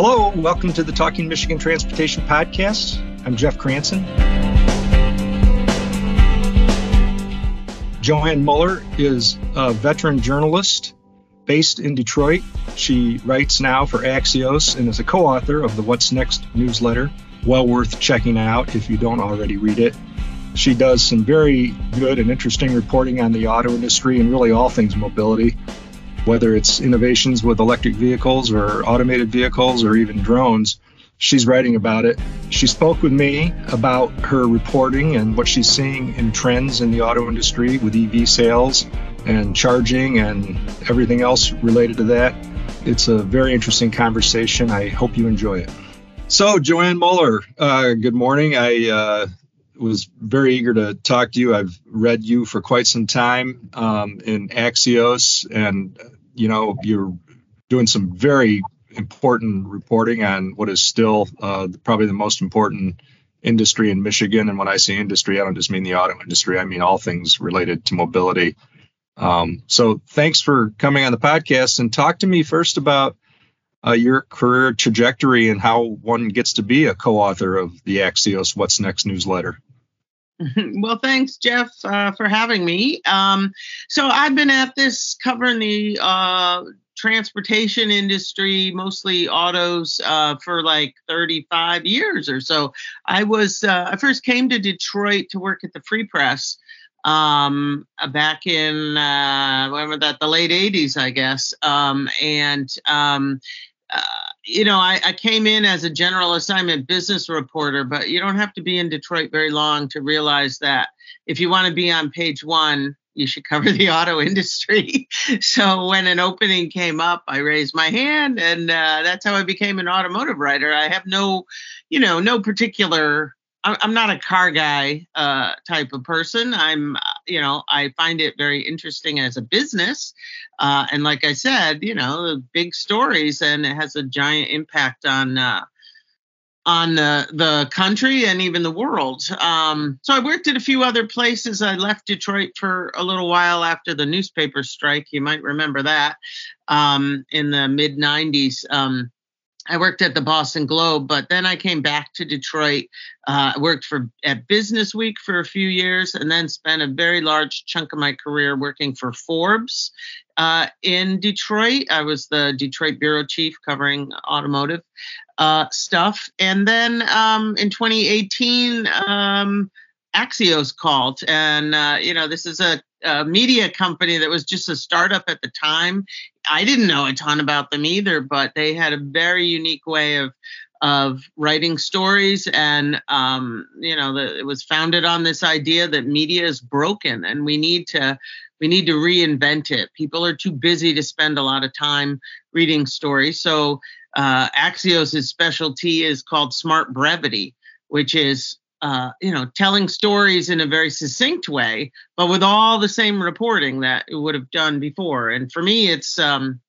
Hello, welcome to the Talking Michigan Transportation Podcast. I'm Jeff Cranson. Joann Muller is a veteran journalist based in Detroit. She writes now for Axios and is a co author of the What's Next newsletter. Well worth checking out if you don't already read it. She does some very good and interesting reporting on the auto industry and really all things mobility, whether it's innovations with electric vehicles or automated vehicles or even drones. She's writing about it. She spoke with me about her reporting and what she's seeing in trends in the auto industry with EV sales and charging and everything else related to that. It's a very interesting conversation. I hope you enjoy it. So, Joann Muller, uh, good morning. I uh, was very eager to talk to you. I've read you for quite some time um, in Axios, and you know you're doing some very important reporting on what is still uh, probably the most important industry in Michigan. And when I say industry, I don't just mean the auto industry. I mean all things related to mobility. Um, so thanks for coming on the podcast and talk to me first about uh, your career trajectory and how one gets to be a co-author of the Axios What's Next newsletter. Well, thanks, Jeff, uh, for having me. Um, so I've been at this covering the uh, transportation industry, mostly autos, uh, for like 35 years or so. I was uh, I first came to Detroit to work at the Free Press um, back in uh, when that the late 80s, I guess, um, and um, uh, you know, I, I, came in as a general assignment business reporter, but you don't have to be in Detroit very long to realize that if you want to be on page one, you should cover the auto industry. so when an opening came up, I raised my hand, and uh, that's how I became an automotive writer. I have no, you know, no particular I'm not a car guy uh, type of person. I'm, you know, I find it very interesting as a business. Uh, and like I said, you know, big stories and it has a giant impact on uh, on the, the country and even the world. Um, so I worked at a few other places. I left Detroit for a little while after the newspaper strike. You might remember that um, in the mid 90s. Um, I worked at the Boston Globe, but then I came back to Detroit. Uh, I worked for at Business Week for a few years, and then spent a very large chunk of my career working for Forbes uh, in Detroit. I was the Detroit bureau chief covering automotive uh, stuff, and then um, in 2018. Um, Axios called, and uh, you know this is a, a, media company that was just a startup at the time. I didn't know a ton about them either, but they had a very unique way of of writing stories, and um, you know the, it was founded on this idea that media is broken, and we need to we need to reinvent it. People are too busy to spend a lot of time reading stories, so uh, Axios' specialty is called smart brevity, which is uh, you know, telling stories in a very succinct way, but with all the same reporting that it would have done before. And for me, it's um,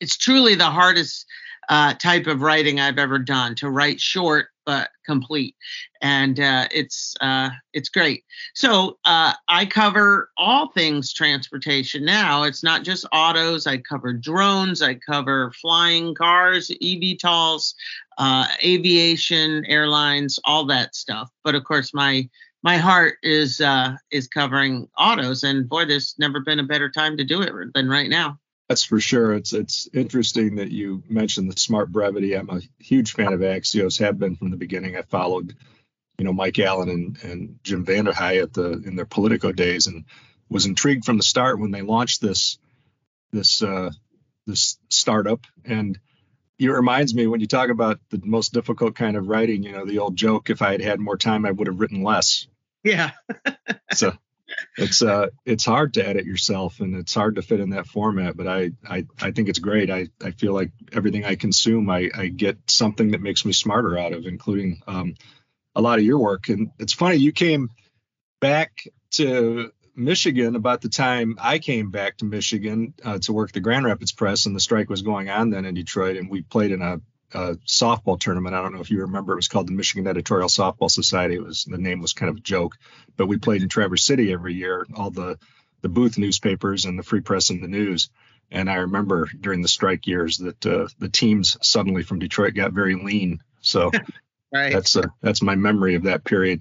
it's truly the hardest uh, type of writing I've ever done to write short but complete, and uh, it's uh, it's great. So uh, I cover all things transportation now. It's not just autos. I cover drones. I cover flying cars, eVTOLs, uh, aviation, airlines, all that stuff. But of course, my my heart is uh, is covering autos, and boy, there's never been a better time to do it than right now. That's for sure. It's it's interesting that you mentioned the smart brevity. I'm a huge fan of Axios. Have been from the beginning. I followed, you know, Mike Allen and, and Jim VandeHei at the in their Politico days, and was intrigued from the start when they launched this this uh, this startup. And it reminds me when you talk about the most difficult kind of writing. You know, the old joke: if I had had more time, I would have written less. Yeah. so it's uh it's hard to edit yourself and it's hard to fit in that format but i i, I think it's great. I i feel like everything i consume i i get something that makes me smarter out of including um a lot of your work. And it's funny you came back to michigan about the time i came back to michigan uh, to work the grand rapids press and the strike was going on then in detroit and we played in a a softball tournament. I don't know if you remember. It was called the Michigan Editorial Softball Society. It was the name was kind of a joke, but we played in Traverse City every year. All the the booth newspapers and the Free Press and the News. And I remember during the strike years that uh, the teams suddenly from Detroit got very lean. So right. that's uh, that's my memory of that period.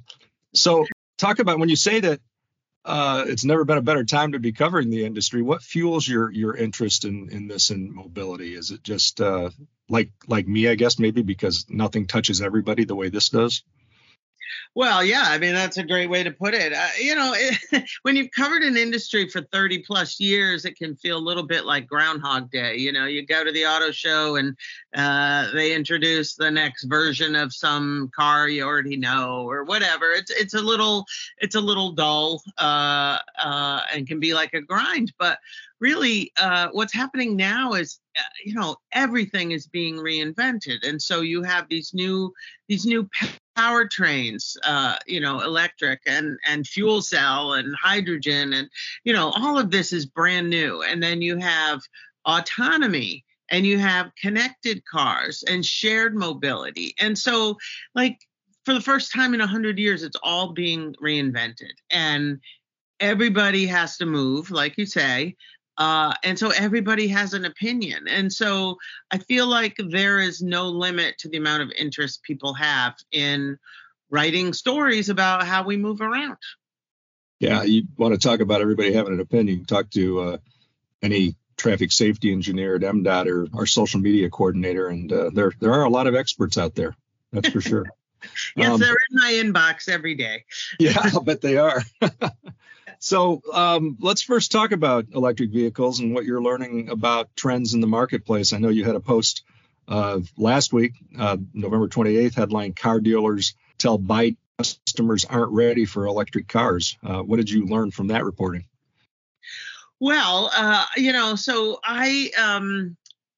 So talk about when you say that uh, it's never been a better time to be covering the industry. What fuels your your interest in in this in mobility? Is it just uh, like like me, I guess, maybe because nothing touches everybody the way this does? Well, yeah, I mean that's a great way to put it. Uh, you know, it, when you've covered an industry for 30 plus years, it can feel a little bit like Groundhog Day. You know, you go to the auto show and uh, they introduce the next version of some car you already know or whatever. It's it's a little it's a little dull uh, uh and can be like a grind. But really, uh, what's happening now is uh, you know everything is being reinvented, and so you have these new these new powertrains, uh, you know, electric and and fuel cell and hydrogen and you know all of this is brand new. And then you have autonomy and you have connected cars and shared mobility. And so like for the first time in 100 years it's all being reinvented and everybody has to move like you say uh, and so everybody has an opinion. And so I feel like there is no limit to the amount of interest people have in writing stories about how we move around. Yeah, you want to talk about everybody having an opinion. Talk to uh, any traffic safety engineer at MDOT or our social media coordinator, and uh, there there are a lot of experts out there. That's for sure. yes, um, they're in my inbox every day. yeah, I'll bet they are. So um, let's first talk about electric vehicles and what you're learning about trends in the marketplace. I know you had a post uh, last week, uh, November 28th, headline Car Dealers Tell Biden Customers Aren't Ready for Electric Cars. Uh, what did you learn from that reporting? Well, uh, you know, so I. Um,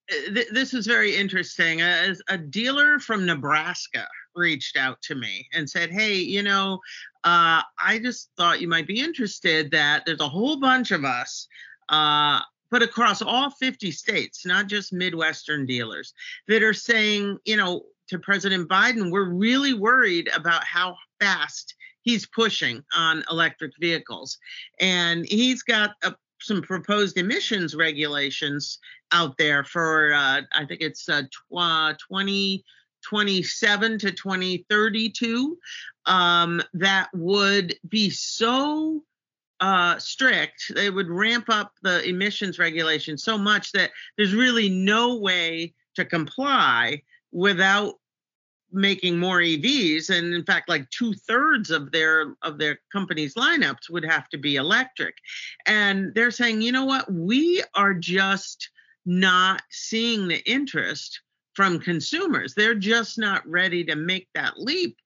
th- this is very interesting. As a dealer from Nebraska reached out to me and said, Hey, you know, uh, I just thought you might be interested that there's a whole bunch of us, uh, but across all 50 states, not just Midwestern dealers, that are saying, you know, to President Biden, we're really worried about how fast he's pushing on electric vehicles. And he's got a, some proposed emissions regulations out there for, uh, I think it's uh, tw- 20. 27 to 2032 um, that would be so uh, strict, they would ramp up the emissions regulation so much that there's really no way to comply without making more EVs. And in fact, like two thirds of their of their company's lineups would have to be electric. And they're saying, you know what, we are just not seeing the interest from consumers. They're just not ready to make that leap.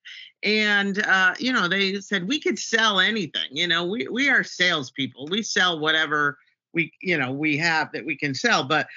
And uh, you know, they said we could sell anything. You know, we we are salespeople. We sell whatever we you know we have that we can sell. But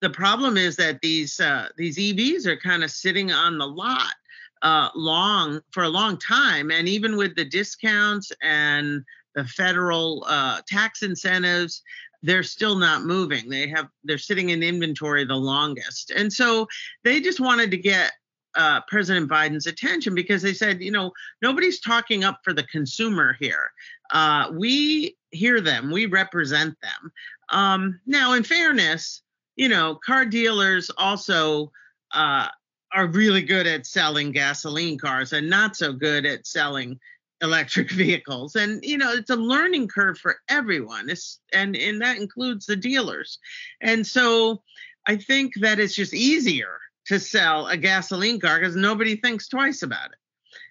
the problem is that these uh, these EVs are kind of sitting on the lot uh, long for a long time, and even with the discounts and the federal uh, tax incentives, they're still not moving. They have they're sitting in inventory the longest, and so they just wanted to get uh, President Biden's attention because they said, you know, nobody's talking up for the consumer here. Uh, we hear them, we represent them. Um, now, in fairness, you know, car dealers also uh, are really good at selling gasoline cars and not so good at selling electric vehicles. And you know it's a learning curve for everyone. It's, and and that includes the dealers. And so i think that it's just easier to sell a gasoline car because nobody thinks twice about it.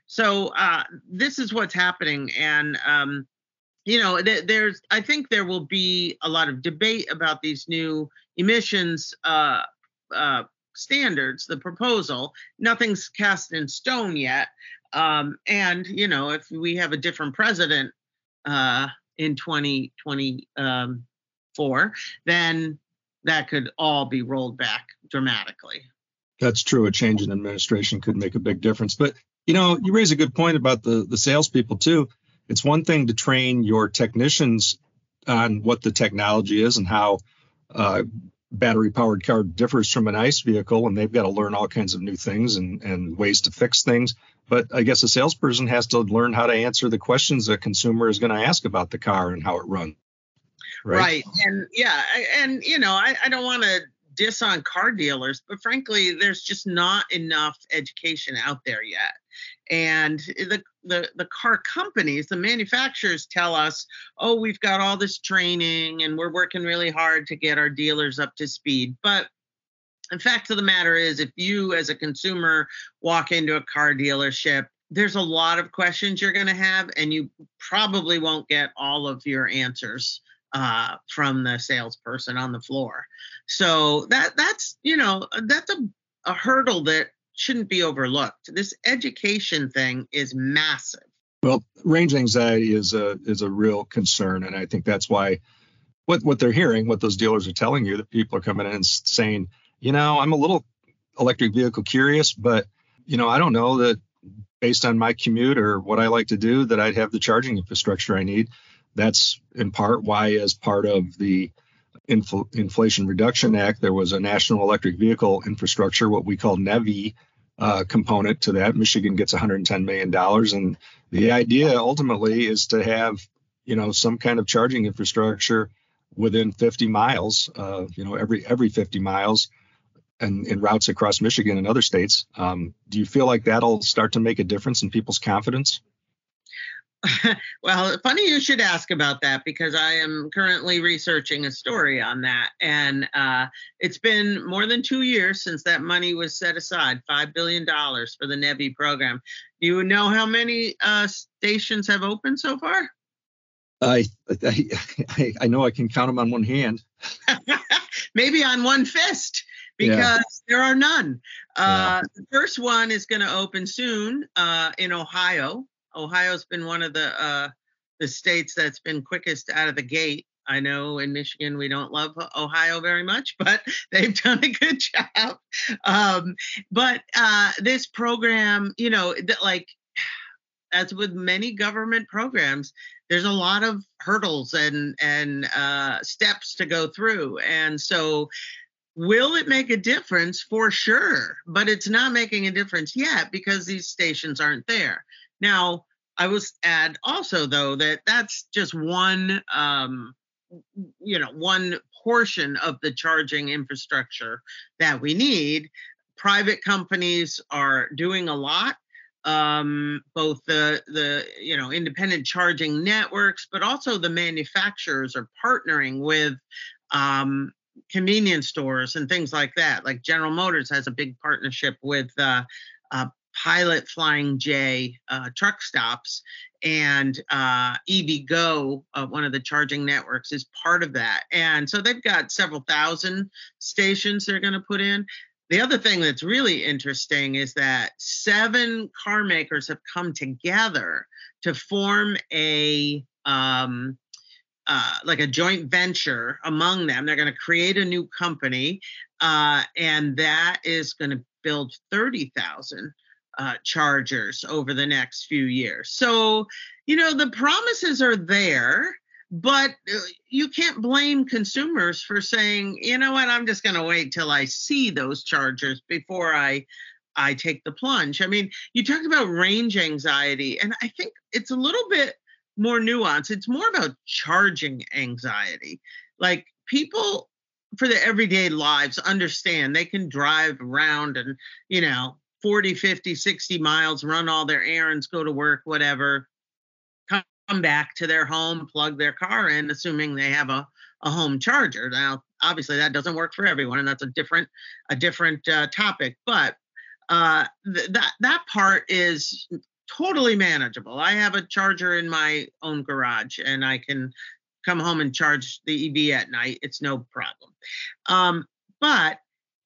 So uh, this is what's happening. And um, you know th- there's i think there will be a lot of debate about these new emissions uh, uh, standards the proposal. Nothing's cast in stone yet um, and you know, if we have a different president uh, in 2024, then that could all be rolled back dramatically. That's true. A change in administration could make a big difference. But you know, you raise a good point about the the salespeople too. It's one thing to train your technicians on what the technology is and how uh, battery powered car differs from an ICE vehicle, and they've got to learn all kinds of new things and, and ways to fix things. But I guess a salesperson has to learn how to answer the questions a consumer is going to ask about the car and how it runs. Right. right. And yeah, and you know, I, I don't want to diss on car dealers, but frankly, there's just not enough education out there yet. And the, the the car companies, the manufacturers tell us, oh, we've got all this training and we're working really hard to get our dealers up to speed. But the fact of the matter is, if you as a consumer walk into a car dealership, there's a lot of questions you're going to have, and you probably won't get all of your answers uh, from the salesperson on the floor. So that that's you know that's a, a hurdle that shouldn't be overlooked. This education thing is massive. Well, range anxiety is a is a real concern, and I think that's why what what they're hearing, what those dealers are telling you, that people are coming in and saying, you know, I'm a little electric vehicle curious, but you know, I don't know that based on my commute or what I like to do that I'd have the charging infrastructure I need. That's in part why, as part of the Infl- Inflation Reduction Act, there was a national electric vehicle infrastructure, what we call NEVI, uh, component to that. Michigan gets 110 million dollars, and the idea ultimately is to have you know some kind of charging infrastructure within 50 miles, uh, you know every every 50 miles, and in routes across Michigan and other states. Um, do you feel like that'll start to make a difference in people's confidence? well, funny you should ask about that because I am currently researching a story on that. And uh, it's been more than two years since that money was set aside $5 billion for the NEVI program. Do you know how many uh, stations have opened so far? I, I, I know I can count them on one hand. Maybe on one fist because yeah. there are none. Uh, yeah. The first one is going to open soon uh, in Ohio. Ohio's been one of the uh, the states that's been quickest out of the gate. I know in Michigan we don't love Ohio very much, but they've done a good job. Um, but uh, this program, you know, like as with many government programs, there's a lot of hurdles and and uh, steps to go through, and so will it make a difference for sure but it's not making a difference yet because these stations aren't there now, I will add also though that that's just one um, you know one portion of the charging infrastructure that we need. Private companies are doing a lot um, both the the you know independent charging networks, but also the manufacturers are partnering with um, convenience stores and things like that. Like General Motors has a big partnership with uh, uh, Pilot Flying J uh, truck stops, and uh, EVgo, uh, one of the charging networks, is part of that. And so they've got several thousand stations they're going to put in. The other thing that's really interesting is that seven car makers have come together to form a um, uh, like a joint venture among them. They're going to create a new company, uh, and that is going to build 30,000 uh, chargers over the next few years. So, you know, the promises are there, but uh, you can't blame consumers for saying, you know what, I'm just going to wait till I see those chargers before I I take the plunge. I mean, you talked about range anxiety, and I think it's a little bit more nuanced. It's more about charging anxiety. Like people for their everyday lives understand they can drive around and, you know, 40, 50, 60 miles, run all their errands, go to work, whatever, come back to their home, plug their car in, assuming they have a, a home charger. Now, obviously that doesn't work for everyone, and that's a different a different uh, topic. But uh, th- that that part is totally manageable. I have a charger in my own garage, and I can come home and charge the EV at night. It's no problem. Um, but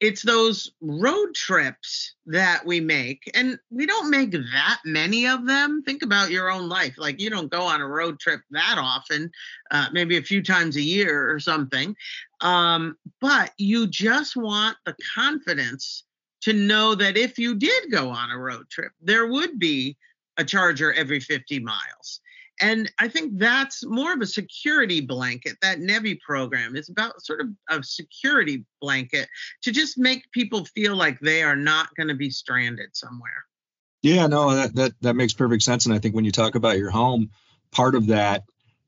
it's those road trips that we make and we don't make that many of them. Think about your own life. Like you don't go on a road trip that often uh, maybe a few times a year or something. Um, but you just want the confidence to know that if you did go on a road trip there would be a charger every 50 miles and I think that's more of a security blanket. That NEVI program is about sort of a security blanket to just make people feel like they are not going to be stranded somewhere. Yeah, no, that, that that makes perfect sense. And I think when you talk about your home, part of that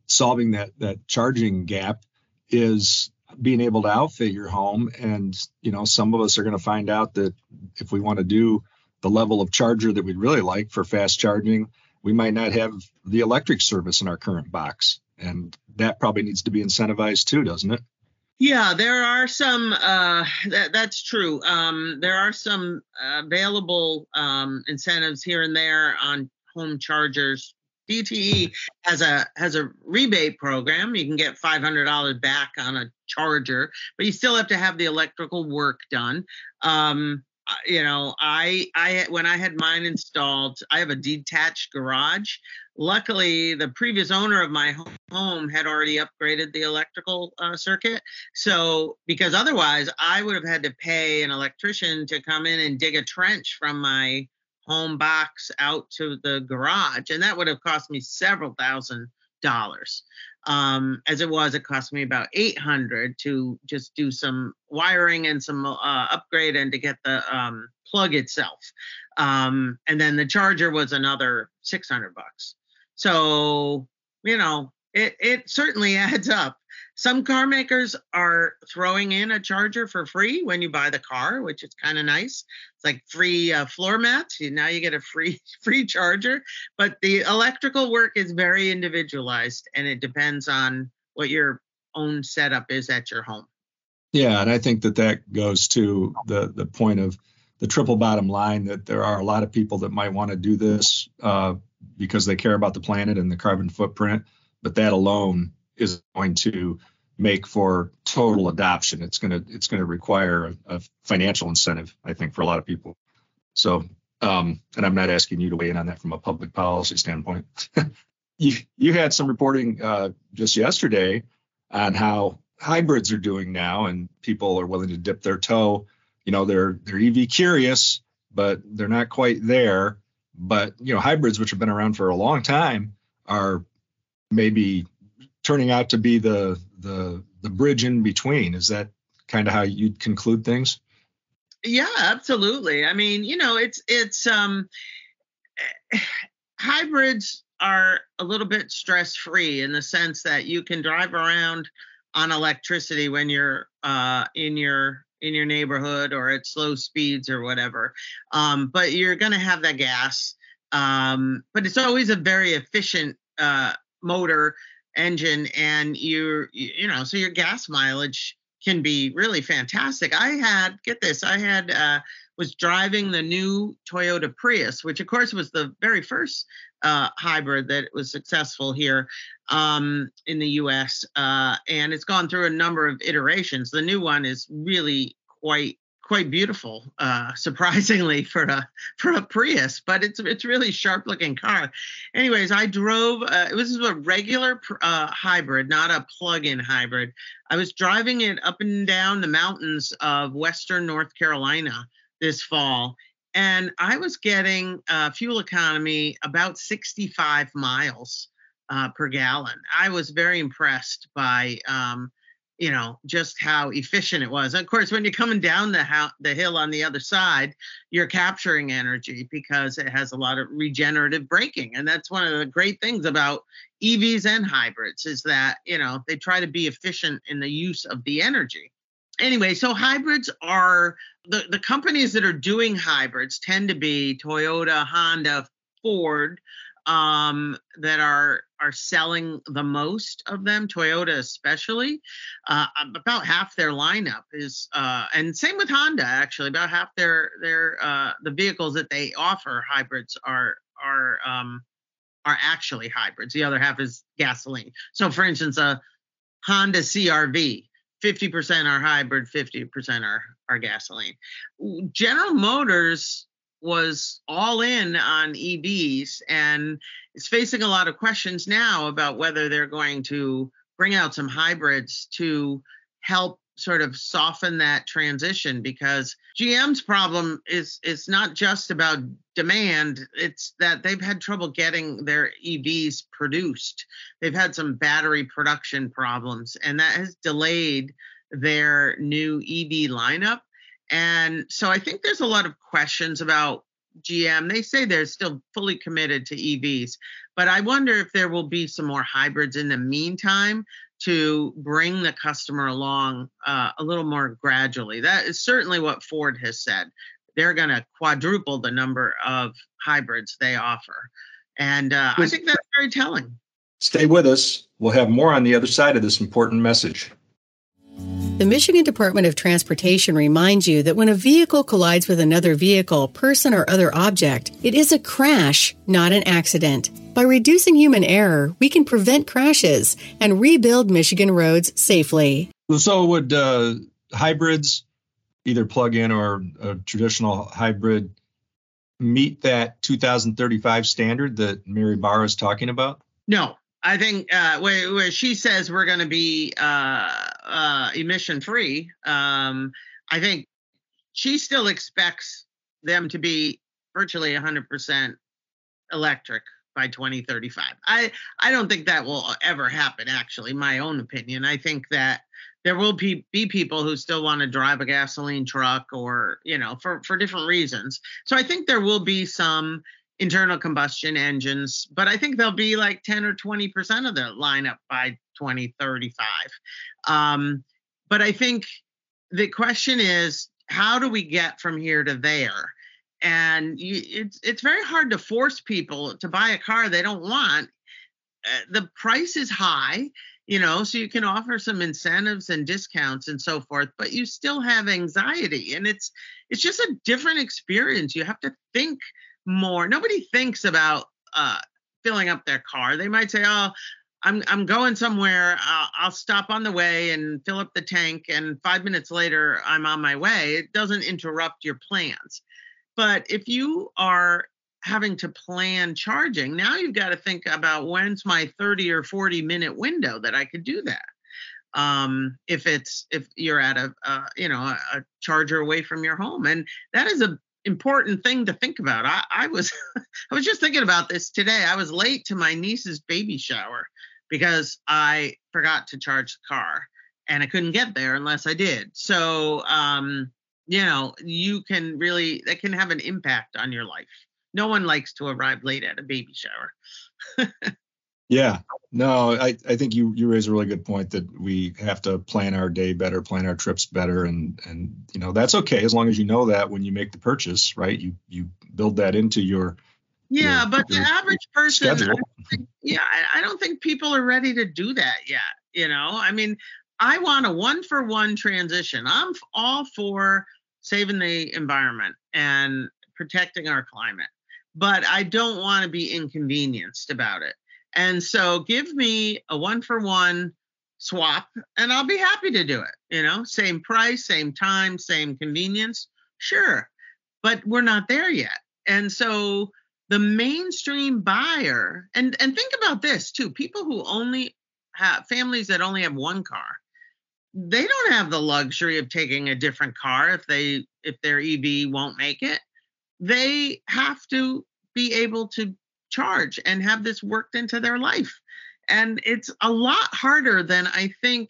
solving that that charging gap is being able to outfit your home and you know some of us are going to find out that if we want to do the level of charger that we'd really like for fast charging we might not have the electric service in our current box and that probably needs to be incentivized too doesn't it yeah, there are some. Uh, that, that's true. Um, there are some available um, incentives here and there on home chargers. DTE has a has a rebate program. You can get five hundred dollars back on a charger, but you still have to have the electrical work done. Um, you know, I I when I had mine installed, I have a detached garage. Luckily, the previous owner of my home had already upgraded the electrical uh, circuit. So, because otherwise, I would have had to pay an electrician to come in and dig a trench from my home box out to the garage, and that would have cost me several thousand dollars. Um, as it was, it cost me about 800 to just do some wiring and some uh, upgrade and to get the um, plug itself. Um, and then the charger was another 600 bucks. So, you know, it, it certainly adds up. Some car makers are throwing in a charger for free when you buy the car, which is kind of nice. It's like free uh, floor mats. You, now you get a free free charger. But the electrical work is very individualized, and it depends on what your own setup is at your home. Yeah, and I think that that goes to the the point of the triple bottom line that there are a lot of people that might want to do this uh, because they care about the planet and the carbon footprint, but that alone is going to make for total adoption. It's going to it's to require a, a, financial incentive, I think, for a lot of people. So, um, and I'm not asking you to weigh in on that from a public policy standpoint. you you had some reporting uh, just yesterday on how hybrids are doing now, and people are willing to dip their toe. You know, they're they're EV curious, but they're not quite there. But you know, hybrids, which have been around for a long time, are maybe turning out to be the the the bridge in between. Is that kind of how you'd conclude things? Yeah, absolutely. I mean, you know, it's it's um hybrids are a little bit stress free in the sense that you can drive around on electricity when you're uh, in your in your neighborhood or at slow speeds or whatever. Um, but you're going to have that gas. Um, but it's always a very efficient uh, motor engine and you you know so your gas mileage can be really fantastic. I had get this i had uh, was driving the new toyota prius which of course was the very first uh, hybrid that was successful here um, in the us uh, and it's gone through a number of iterations. The new one is really quite quite beautiful, uh, surprisingly for a for a Prius, but it's it's really sharp looking car. Anyways, I drove. Uh, it was a regular uh, hybrid, not a plug-in hybrid. I was driving it up and down the mountains of western North Carolina this fall, and I was getting fuel economy about 65 miles uh, per gallon. I was very impressed by. Um, you know just how efficient it was. Of course, when you're coming down the ho- the hill on the other side, you're capturing energy because it has a lot of regenerative braking, and that's one of the great things about EVs and hybrids is that you know they try to be efficient in the use of the energy. Anyway, so hybrids are the the companies that are doing hybrids tend to be Toyota, Honda, Ford, um, that are are selling the most of them, Toyota especially. Uh, about half their lineup is, uh, and same with Honda actually. About half their their uh, the vehicles that they offer hybrids are are um, are actually hybrids. The other half is gasoline. So, for instance, a Honda CRV. 50% are hybrid, 50% are, are gasoline. General Motors was all in on EVs and is facing a lot of questions now about whether they're going to bring out some hybrids to help sort of soften that transition because GM's problem is it's not just about demand it's that they've had trouble getting their EVs produced. They've had some battery production problems and that has delayed their new EV lineup and so I think there's a lot of questions about GM, they say they're still fully committed to EVs. But I wonder if there will be some more hybrids in the meantime to bring the customer along uh, a little more gradually. That is certainly what Ford has said. They're going to quadruple the number of hybrids they offer. And uh, I think that's very telling. Stay with us. We'll have more on the other side of this important message. The Michigan Department of Transportation reminds you that when a vehicle collides with another vehicle, person, or other object, it is a crash, not an accident. By reducing human error, we can prevent crashes and rebuild Michigan roads safely. So, would uh, hybrids, either plug in or a traditional hybrid, meet that 2035 standard that Mary Barra is talking about? No, I think uh, where, where she says we're going to be uh, uh, emission free, um, I think she still expects them to be virtually 100% electric by 2035. I I don't think that will ever happen. Actually, my own opinion. I think that there will be, be people who still want to drive a gasoline truck or you know for for different reasons. So I think there will be some internal combustion engines, but I think they'll be like 10 or 20 percent of the lineup by 2035. Um, but I think the question is, how do we get from here to there? And you, it's it's very hard to force people to buy a car they don't want. Uh, the price is high, you know, so you can offer some incentives and discounts and so forth, but you still have anxiety, and it's it's just a different experience. You have to think more. Nobody thinks about uh, filling up their car. They might say, "Oh, I'm I'm going somewhere. Uh, I'll stop on the way and fill up the tank, and five minutes later, I'm on my way." It doesn't interrupt your plans. But if you are having to plan charging, now you've got to think about when's my 30 or 40 minute window that I could do that. Um, if it's if you're at a uh, you know a, a charger away from your home, and that is a important thing to think about. I, I was I was just thinking about this today. I was late to my niece's baby shower because I forgot to charge the car and I couldn't get there unless I did. So um, you know, you can really that can have an impact on your life. No one likes to arrive late at a baby shower. Yeah, no, I, I think you you raise a really good point that we have to plan our day better, plan our trips better, and and you know that's okay as long as you know that when you make the purchase, right? You you build that into your yeah, your, but your the average person, I think, yeah, I, I don't think people are ready to do that yet. You know, I mean, I want a one for one transition. I'm all for saving the environment and protecting our climate, but I don't want to be inconvenienced about it. And so give me a one for one swap and I'll be happy to do it. You know, same price, same time, same convenience. Sure. But we're not there yet. And so the mainstream buyer, and, and think about this too people who only have families that only have one car, they don't have the luxury of taking a different car if they if their EV won't make it. They have to be able to charge and have this worked into their life. And it's a lot harder than I think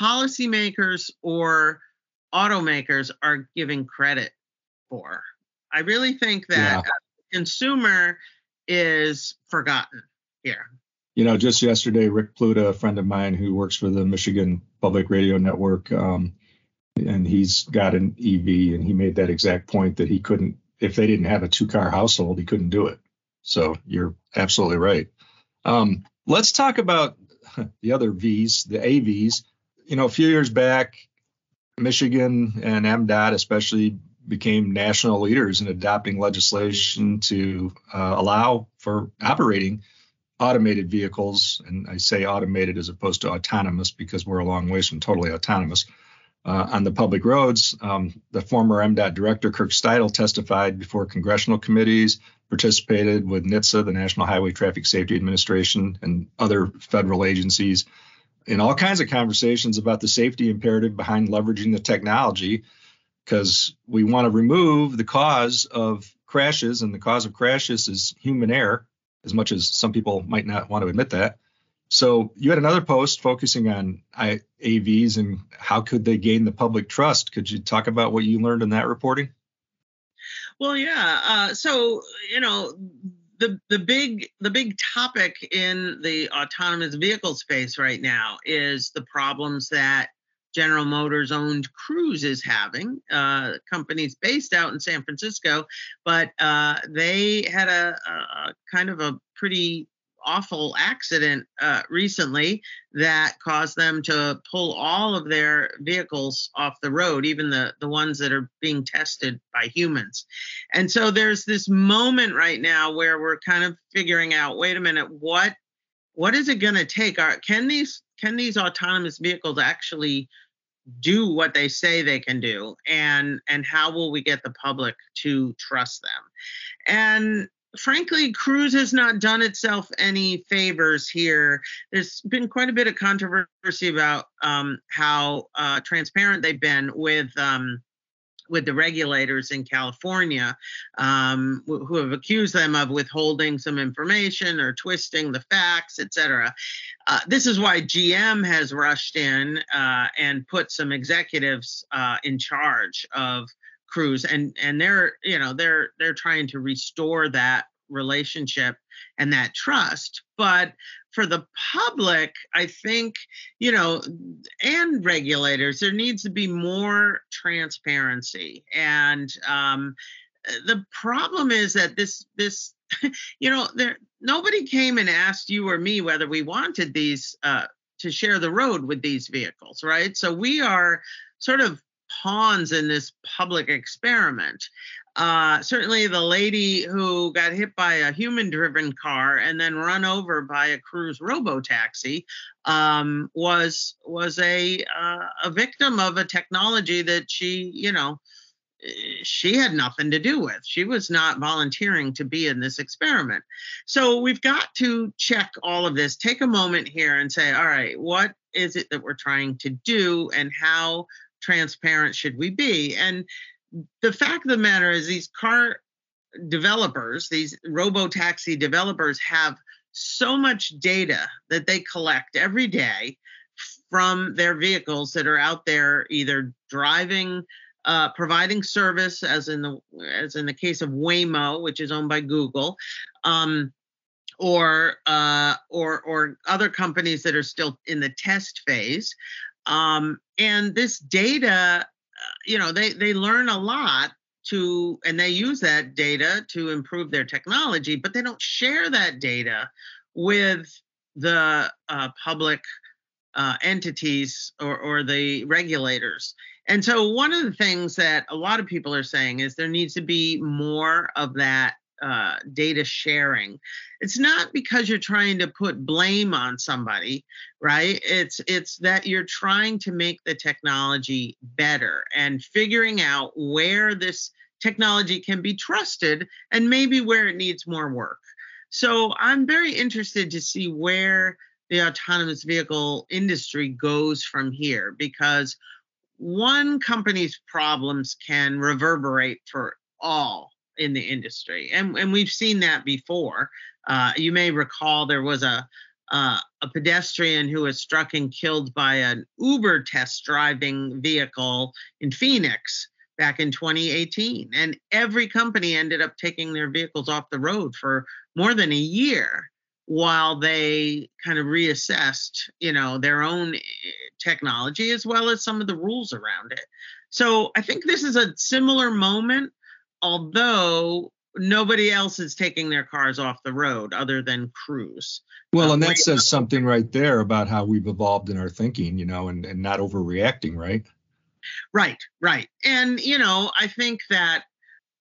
policymakers or automakers are giving credit for. I really think that yeah. consumer is forgotten here. You know, just yesterday, Rick Pluta, a friend of mine who works for the Michigan Public Radio Network, um, and he's got an EV, and he made that exact point that he couldn't, if they didn't have a two car household, he couldn't do it. So you're absolutely right. Um, let's talk about the other V's, the AVs. You know, a few years back, Michigan and MDOT especially became national leaders in adopting legislation to uh, allow for operating automated vehicles. And I say automated as opposed to autonomous because we're a long ways from totally autonomous. Uh, on the public roads, um, the former MDOT director Kirk Steudle testified before congressional committees, participated with NHTSA, the National Highway Traffic Safety Administration, and other federal agencies in all kinds of conversations about the safety imperative behind leveraging the technology because we want to remove the cause of crashes, and the cause of crashes is human error, as much as some people might not want to admit that. So you had another post focusing on AVs and how could they gain the public trust. Could you talk about what you learned in that reporting? Well, yeah. Uh, so you know, the the big the big topic in the autonomous vehicle space right now is the problems that General Motors owned Cruise is having. Uh, companies based out in San Francisco, but uh, they had a, a, kind of a pretty awful accident uh, recently that caused them to pull all of their vehicles off the road, even the, the ones that are being tested by humans. And so there's this moment right now where we're kind of figuring out, wait a minute, what what is it going to take? Are, can these can these autonomous vehicles actually do what they say they can do and and how will we get the public to trust them and frankly, Cruise has not done itself any favors here. There's been quite a bit of controversy about um, how uh, transparent they've been with. Um, with the regulators in California, um, who have accused them of withholding some information or twisting the facts, et cetera. Uh, this is why GM has rushed in uh, and put some executives uh, in charge of Cruise, and and they're you know they're they're trying to restore that relationship and that trust. But for the public i think you know and regulators there needs to be more transparency. And um, the problem is that this this you know there nobody came and asked you or me whether we wanted these uh, to share the road with these vehicles right? So we are sort of pawns in this public experiment. Uh, certainly, the lady who got hit by a human driven car and then run over by a cruise robo taxi um, was was a uh, a victim of a technology that she, you know, she had nothing to do with. She was not volunteering to be in this experiment. So we've got to check all of this, take a moment here and say, all right, what is it that we're trying to do and how transparent should we be? And the fact of the matter is, these car developers, these robo taxi developers, have so much data that they collect every day from their vehicles that are out there either driving uh, providing service as in the as in the case of Waymo which is owned by Google um, or uh, or or other companies that are still in the test phase um, and this data, uh, you know, they they learn a lot to, and they use that data to improve their technology, but they don't share that data with the uh, public uh, entities or, or the regulators. And so, one of the things that a lot of people are saying is there needs to be more of that uh, data sharing. It's not because you're trying to put blame on somebody, right? It's it's that you're trying to make the technology better and figuring out where this technology can be trusted and maybe where it needs more work. So I'm very interested to see where the autonomous vehicle industry goes from here because one company's problems can reverberate for all in the industry, and and we've seen that before. Uh, you may recall there was a uh, a pedestrian who was struck and killed by an Uber test driving vehicle in Phoenix back in 2018, and every company ended up taking their vehicles off the road for more than a year while they kind of reassessed you know their own eh, technology as well as some of the rules around it so i think this is a similar moment although nobody else is taking their cars off the road other than Cruise. Well, and that says something right there about how we've evolved in our thinking, you know, and, and not overreacting, right? Right, right. And, you know, I think that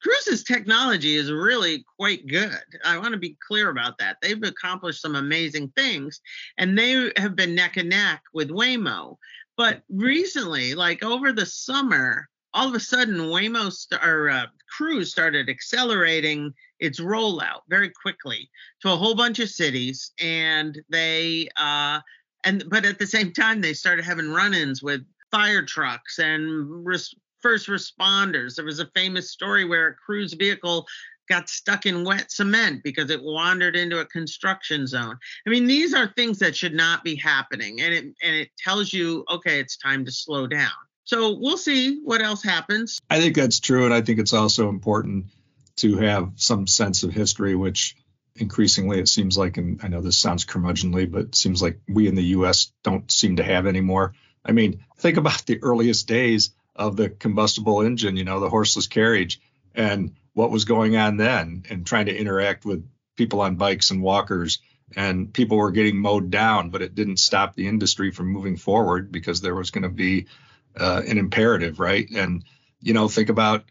Cruise's technology is really quite good. I want to be clear about that. They've accomplished some amazing things and they have been neck and neck with Waymo. But recently, like over the summer, all of a sudden Waymo st- or uh, Cruise started accelerating its rollout very quickly to a whole bunch of cities, and they uh, and but at the same time they started having run-ins with fire trucks and res- first responders. There was a famous story where a Cruise vehicle got stuck in wet cement because it wandered into a construction zone. I mean, these are things that should not be happening, and it and it tells you, okay, it's time to slow down. So we'll see what else happens. I think that's true. And I think it's also important to have some sense of history, which increasingly it seems like, and I know this sounds curmudgeonly, but it seems like we in the U.S. don't seem to have anymore. I mean, think about the earliest days of the combustible engine, you know, the horseless carriage, and what was going on then, and trying to interact with people on bikes and walkers. And people were getting mowed down, but it didn't stop the industry from moving forward because there was going to be uh, an imperative, right? And, you know, think about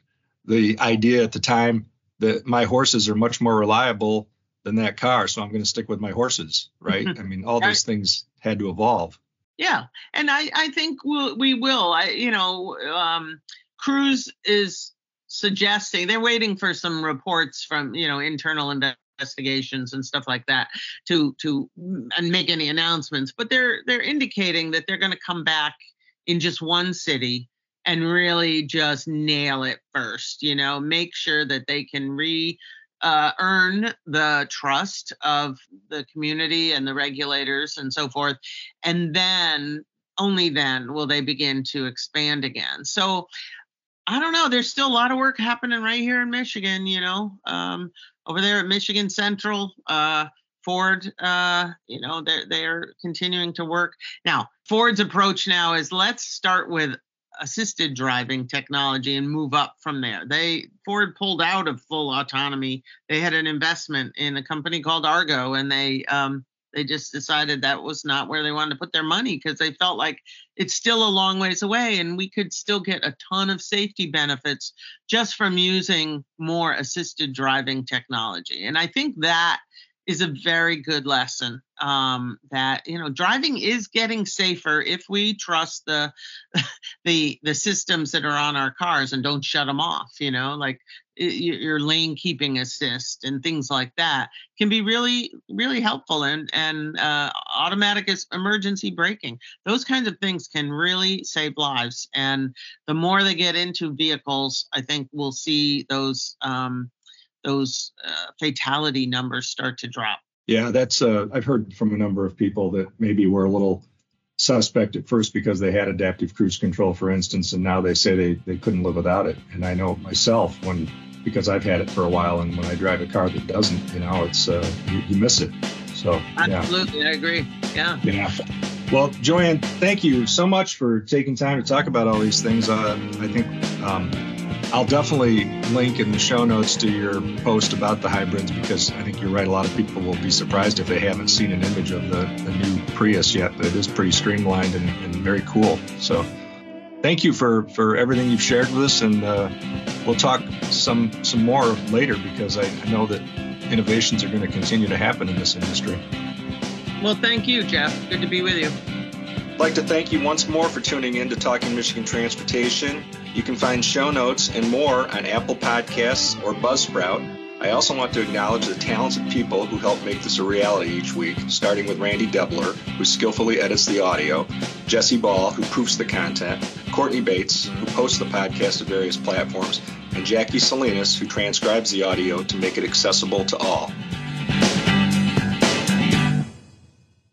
the idea at the time that my horses are much more reliable than that car, so I'm going to stick with my horses, right? I mean, all those things had to evolve. Yeah, and I I think we'll, we will. I you know, um, Cruise is suggesting they're waiting for some reports from you know internal investigations and stuff like that to to and make any announcements, but they're they're indicating that they're going to come back in just one city and really just nail it first. You know, make sure that they can re uh, earn the trust of the community and the regulators and so forth. And then, only then, will they begin to expand again. So, I don't know. There's still a lot of work happening right here in Michigan, you know, um, over there at Michigan Central. Uh, Ford, uh, you know, they're they're continuing to work. Now, Ford's approach now is let's start with assisted driving technology and move up from there. They Ford pulled out of full autonomy. They had an investment in a company called Argo, and they um, they just decided that was not where they wanted to put their money because they felt like it's still a long ways away, and we could still get a ton of safety benefits just from using more assisted driving technology. And I think that is a very good lesson um, that you know driving is getting safer if we trust the the the systems that are on our cars and don't shut them off you know like your lane keeping assist and things like that can be really really helpful and and uh, automatic emergency braking. Those kinds of things can really save lives and the more they get into vehicles i think we'll see those um, those uh, fatality numbers start to drop. Yeah, that's uh, I've heard from a number of people that maybe were a little suspect at first because they had adaptive cruise control, for instance, and now they say they, they couldn't live without it. And I know myself when because I've had it for a while, and when I drive a car that doesn't, you know, it's uh, you, you miss it. So absolutely, yeah. I agree. Yeah. Yeah. Well, Joann, thank you so much for taking time to talk about all these things. Uh, I think um, I'll definitely link in the show notes to your post about the hybrids because I think you're right. A lot of people will be surprised if they haven't seen an image of the, the new Prius yet, but it is pretty streamlined and, and very cool. So thank you for, for everything you've shared with us. And uh, we'll talk some, some more later because I, I know that innovations are going to continue to happen in this industry. Well, thank you, Jeff. Good to be with you. I'd like to thank you once more for tuning in to Talking Michigan Transportation. You can find show notes and more on Apple Podcasts or Buzzsprout. I also want to acknowledge the talented people who help make this a reality each week, starting with Randy Debler, who skillfully edits the audio, Jesse Ball, who proofs the content, Courtney Bates, who posts the podcast to various platforms, and Jackie Salinas, who transcribes the audio to make it accessible to all.